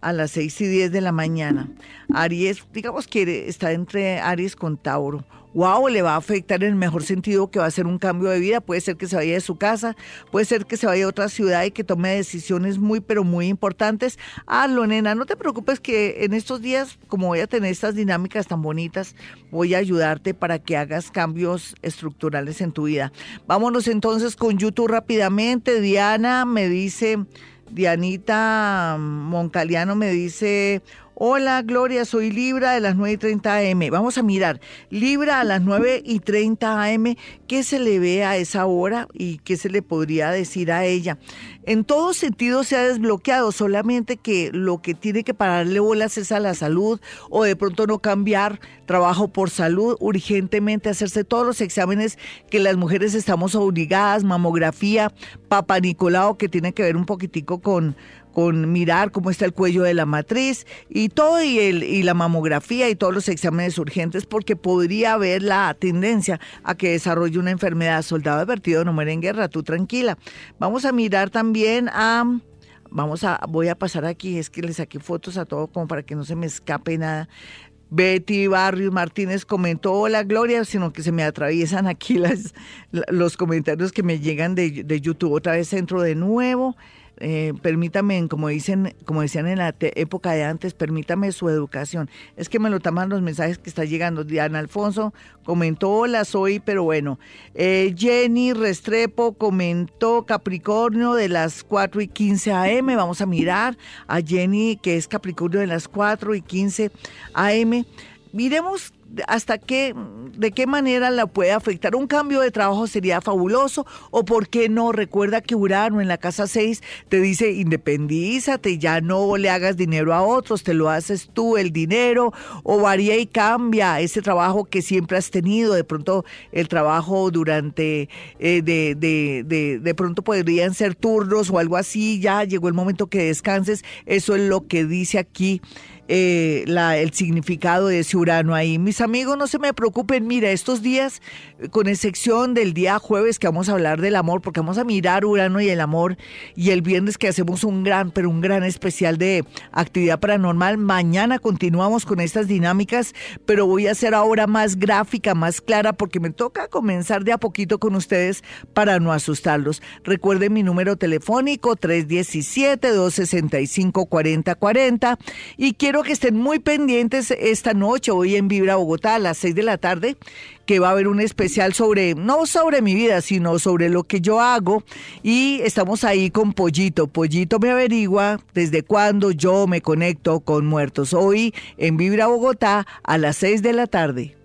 B: a las 6 y 10 de la mañana. Aries, digamos que está entre Aries con Tauro wow, le va a afectar en el mejor sentido que va a ser un cambio de vida. Puede ser que se vaya de su casa, puede ser que se vaya a otra ciudad y que tome decisiones muy, pero muy importantes. Hazlo, nena, no te preocupes que en estos días, como voy a tener estas dinámicas tan bonitas, voy a ayudarte para que hagas cambios estructurales en tu vida. Vámonos entonces con YouTube rápidamente. Diana me dice, Dianita Moncaliano me dice, Hola Gloria, soy Libra de las 9 y 30 AM. Vamos a mirar, Libra a las 9 y 30 AM, ¿qué se le ve a esa hora y qué se le podría decir a ella? En todo sentido se ha desbloqueado, solamente que lo que tiene que pararle bolas es a la salud o de pronto no cambiar trabajo por salud, urgentemente hacerse todos los exámenes que las mujeres estamos obligadas, mamografía, papá Nicolau, que tiene que ver un poquitico con con mirar cómo está el cuello de la matriz y todo y, el, y la mamografía y todos los exámenes urgentes porque podría haber la tendencia a que desarrolle una enfermedad. Soldado advertido no muere en guerra, tú tranquila. Vamos a mirar también a... Vamos a, voy a pasar aquí, es que le saqué fotos a todo como para que no se me escape nada. Betty Barrios Martínez comentó, hola Gloria, sino que se me atraviesan aquí las, los comentarios que me llegan de, de YouTube. Otra vez entro de nuevo. Eh, permítame, como dicen, como decían en la época de antes, permítame su educación. Es que me lo toman los mensajes que está llegando. Diana Alfonso comentó, hola, soy, pero bueno. Eh, Jenny Restrepo comentó Capricornio de las 4 y 15 AM. Vamos a mirar a Jenny, que es Capricornio de las 4 y 15 AM. Miremos hasta qué, de qué manera la puede afectar. Un cambio de trabajo sería fabuloso o por qué no. Recuerda que Urano en la casa 6 te dice independízate, ya no le hagas dinero a otros, te lo haces tú el dinero o varía y cambia ese trabajo que siempre has tenido. De pronto el trabajo durante, eh, de, de, de, de pronto podrían ser turnos o algo así, ya llegó el momento que descanses. Eso es lo que dice aquí eh, el significado de ese Urano ahí. Mis amigos, no se me preocupen, mira, estos días, con excepción del día jueves que vamos a hablar del amor, porque vamos a mirar Urano y el amor, y el viernes que hacemos un gran, pero un gran especial de actividad paranormal, mañana continuamos con estas dinámicas, pero voy a hacer ahora más gráfica, más clara, porque me toca comenzar de a poquito con ustedes para no asustarlos. Recuerden mi número telefónico 317-265-4040 y quiero que estén muy pendientes esta noche, hoy en Vibra Bogotá a las 6 de la tarde, que va a haber un especial sobre, no sobre mi vida, sino sobre lo que yo hago. Y estamos ahí con Pollito. Pollito me averigua desde cuándo yo me conecto con muertos. Hoy en Vibra Bogotá a las 6 de la tarde.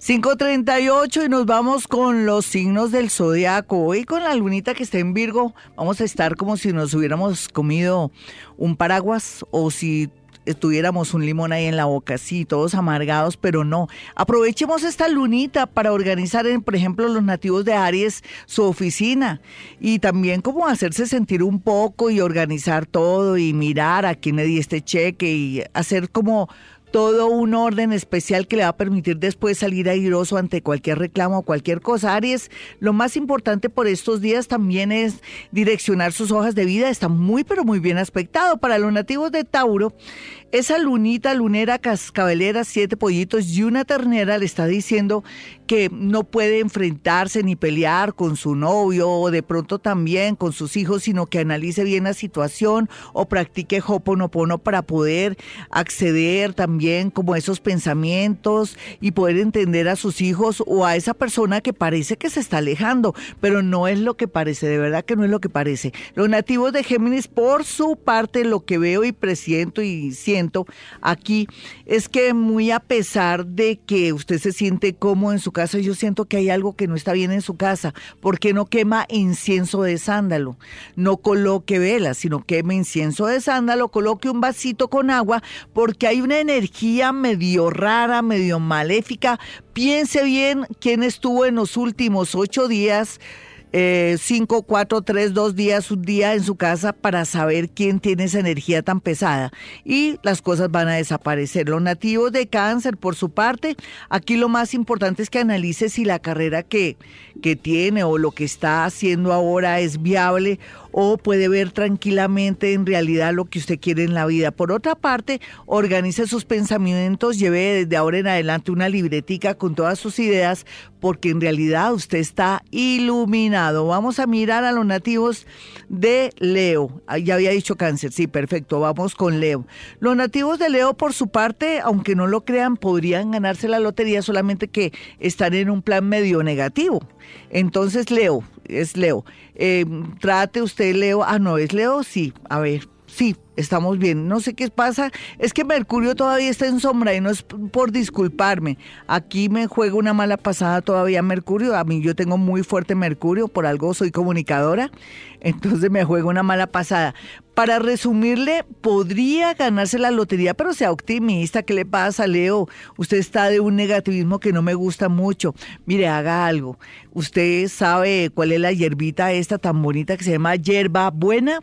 B: 5.38 y nos vamos con los signos del zodiaco. Hoy con la lunita que está en Virgo, vamos a estar como si nos hubiéramos comido un paraguas o si tuviéramos un limón ahí en la boca, sí, todos amargados, pero no. Aprovechemos esta lunita para organizar, en, por ejemplo, los nativos de Aries, su oficina y también como hacerse sentir un poco y organizar todo y mirar a quién le di este cheque y hacer como todo un orden especial que le va a permitir después salir airoso ante cualquier reclamo o cualquier cosa. Aries, lo más importante por estos días también es direccionar sus hojas de vida. Está muy, pero muy bien aspectado. Para los nativos de Tauro, esa lunita, lunera, cascabelera, siete pollitos y una ternera le está diciendo que no puede enfrentarse ni pelear con su novio o de pronto también con sus hijos, sino que analice bien la situación o practique hoponopono para poder acceder también como a esos pensamientos y poder entender a sus hijos o a esa persona que parece que se está alejando, pero no es lo que parece, de verdad que no es lo que parece. Los nativos de Géminis, por su parte, lo que veo y presiento y siento, aquí es que muy a pesar de que usted se siente cómodo en su casa, yo siento que hay algo que no está bien en su casa. porque no quema incienso de sándalo? No coloque velas, sino queme incienso de sándalo, coloque un vasito con agua, porque hay una energía medio rara, medio maléfica. Piense bien quién estuvo en los últimos ocho días eh, cinco, cuatro, tres, dos días, un día en su casa para saber quién tiene esa energía tan pesada y las cosas van a desaparecer. Los nativos de cáncer, por su parte, aquí lo más importante es que analice si la carrera que, que tiene o lo que está haciendo ahora es viable o puede ver tranquilamente en realidad lo que usted quiere en la vida. Por otra parte, organice sus pensamientos, lleve desde ahora en adelante una libretica con todas sus ideas, porque en realidad usted está iluminado. Vamos a mirar a los nativos de Leo. Ya había dicho cáncer, sí, perfecto, vamos con Leo. Los nativos de Leo, por su parte, aunque no lo crean, podrían ganarse la lotería, solamente que están en un plan medio negativo. Entonces, Leo, es Leo. Eh, trate usted, Leo. Ah, no, es Leo, sí. A ver, sí, estamos bien. No sé qué pasa. Es que Mercurio todavía está en sombra y no es por disculparme. Aquí me juega una mala pasada todavía Mercurio. A mí yo tengo muy fuerte Mercurio, por algo soy comunicadora. Entonces me juega una mala pasada. Para resumirle, podría ganarse la lotería, pero sea optimista. ¿Qué le pasa, Leo? Usted está de un negativismo que no me gusta mucho. Mire, haga algo. Usted sabe cuál es la hierbita esta tan bonita que se llama hierba buena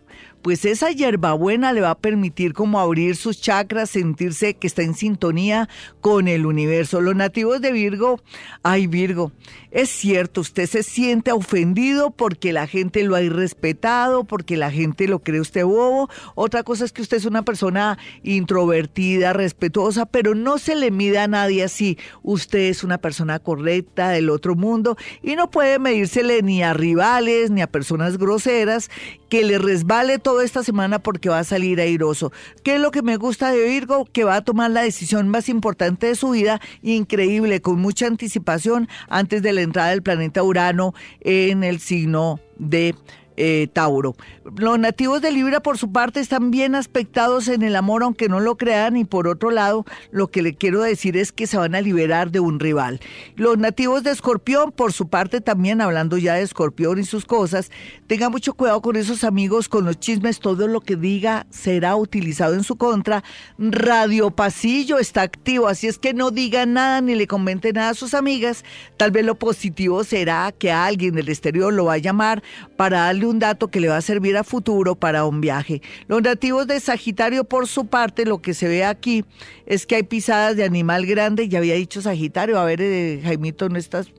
B: pues esa hierbabuena le va a permitir como abrir sus chakras, sentirse que está en sintonía con el universo. Los nativos de Virgo, ay Virgo, es cierto, usted se siente ofendido porque la gente lo ha irrespetado, porque la gente lo cree usted bobo. Otra cosa es que usted es una persona introvertida, respetuosa, pero no se le mida a nadie así. Usted es una persona correcta del otro mundo y no puede medírsele ni a rivales ni a personas groseras que le resbale toda esta semana porque va a salir airoso. ¿Qué es lo que me gusta de Virgo? Que va a tomar la decisión más importante de su vida, increíble, con mucha anticipación antes de la entrada del planeta Urano en el signo de eh, Tauro. Los nativos de Libra, por su parte, están bien aspectados en el amor, aunque no lo crean, y por otro lado, lo que le quiero decir es que se van a liberar de un rival. Los nativos de Escorpión, por su parte, también hablando ya de Escorpión y sus cosas, tengan mucho cuidado con esos amigos, con los chismes, todo lo que diga será utilizado en su contra. Radio Pasillo está activo, así es que no diga nada ni le comente nada a sus amigas. Tal vez lo positivo será que alguien del exterior lo va a llamar para darle un dato que le va a servir a futuro para un viaje. Los nativos de Sagitario, por su parte, lo que se ve aquí es que hay pisadas de animal grande. Ya había dicho Sagitario, a ver, eh, Jaimito, ¿no estás?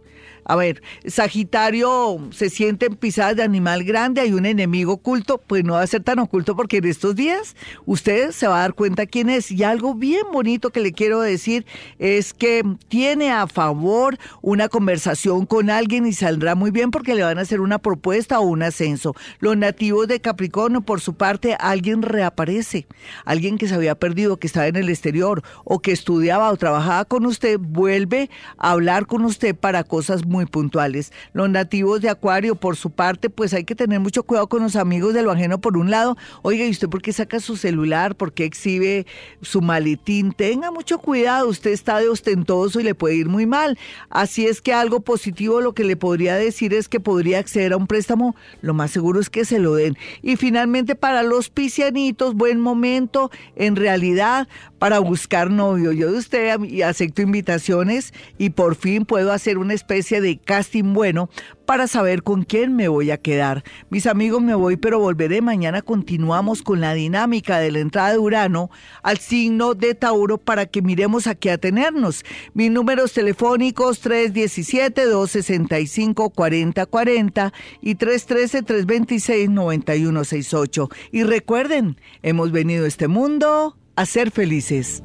B: A ver, Sagitario se siente en pisadas de animal grande, hay un enemigo oculto, pues no va a ser tan oculto porque en estos días usted se va a dar cuenta quién es. Y algo bien bonito que le quiero decir es que tiene a favor una conversación con alguien y saldrá muy bien porque le van a hacer una propuesta o un ascenso. Los nativos de Capricornio, por su parte, alguien reaparece, alguien que se había perdido, que estaba en el exterior o que estudiaba o trabajaba con usted, vuelve a hablar con usted para cosas muy muy puntuales. Los nativos de Acuario, por su parte, pues hay que tener mucho cuidado con los amigos de lo ajeno por un lado. Oiga, ¿y usted por qué saca su celular? ¿Por qué exhibe su maletín? Tenga mucho cuidado, usted está de ostentoso y le puede ir muy mal. Así es que algo positivo lo que le podría decir es que podría acceder a un préstamo, lo más seguro es que se lo den. Y finalmente para los piscianitos, buen momento en realidad para buscar novio. Yo de usted acepto invitaciones y por fin puedo hacer una especie de de casting bueno para saber con quién me voy a quedar. Mis amigos, me voy, pero volveré. Mañana continuamos con la dinámica de la entrada de Urano al signo de Tauro para que miremos a qué atenernos. Mis números telefónicos 317-265-4040 y 313-326-9168. Y recuerden, hemos venido a este mundo a ser felices.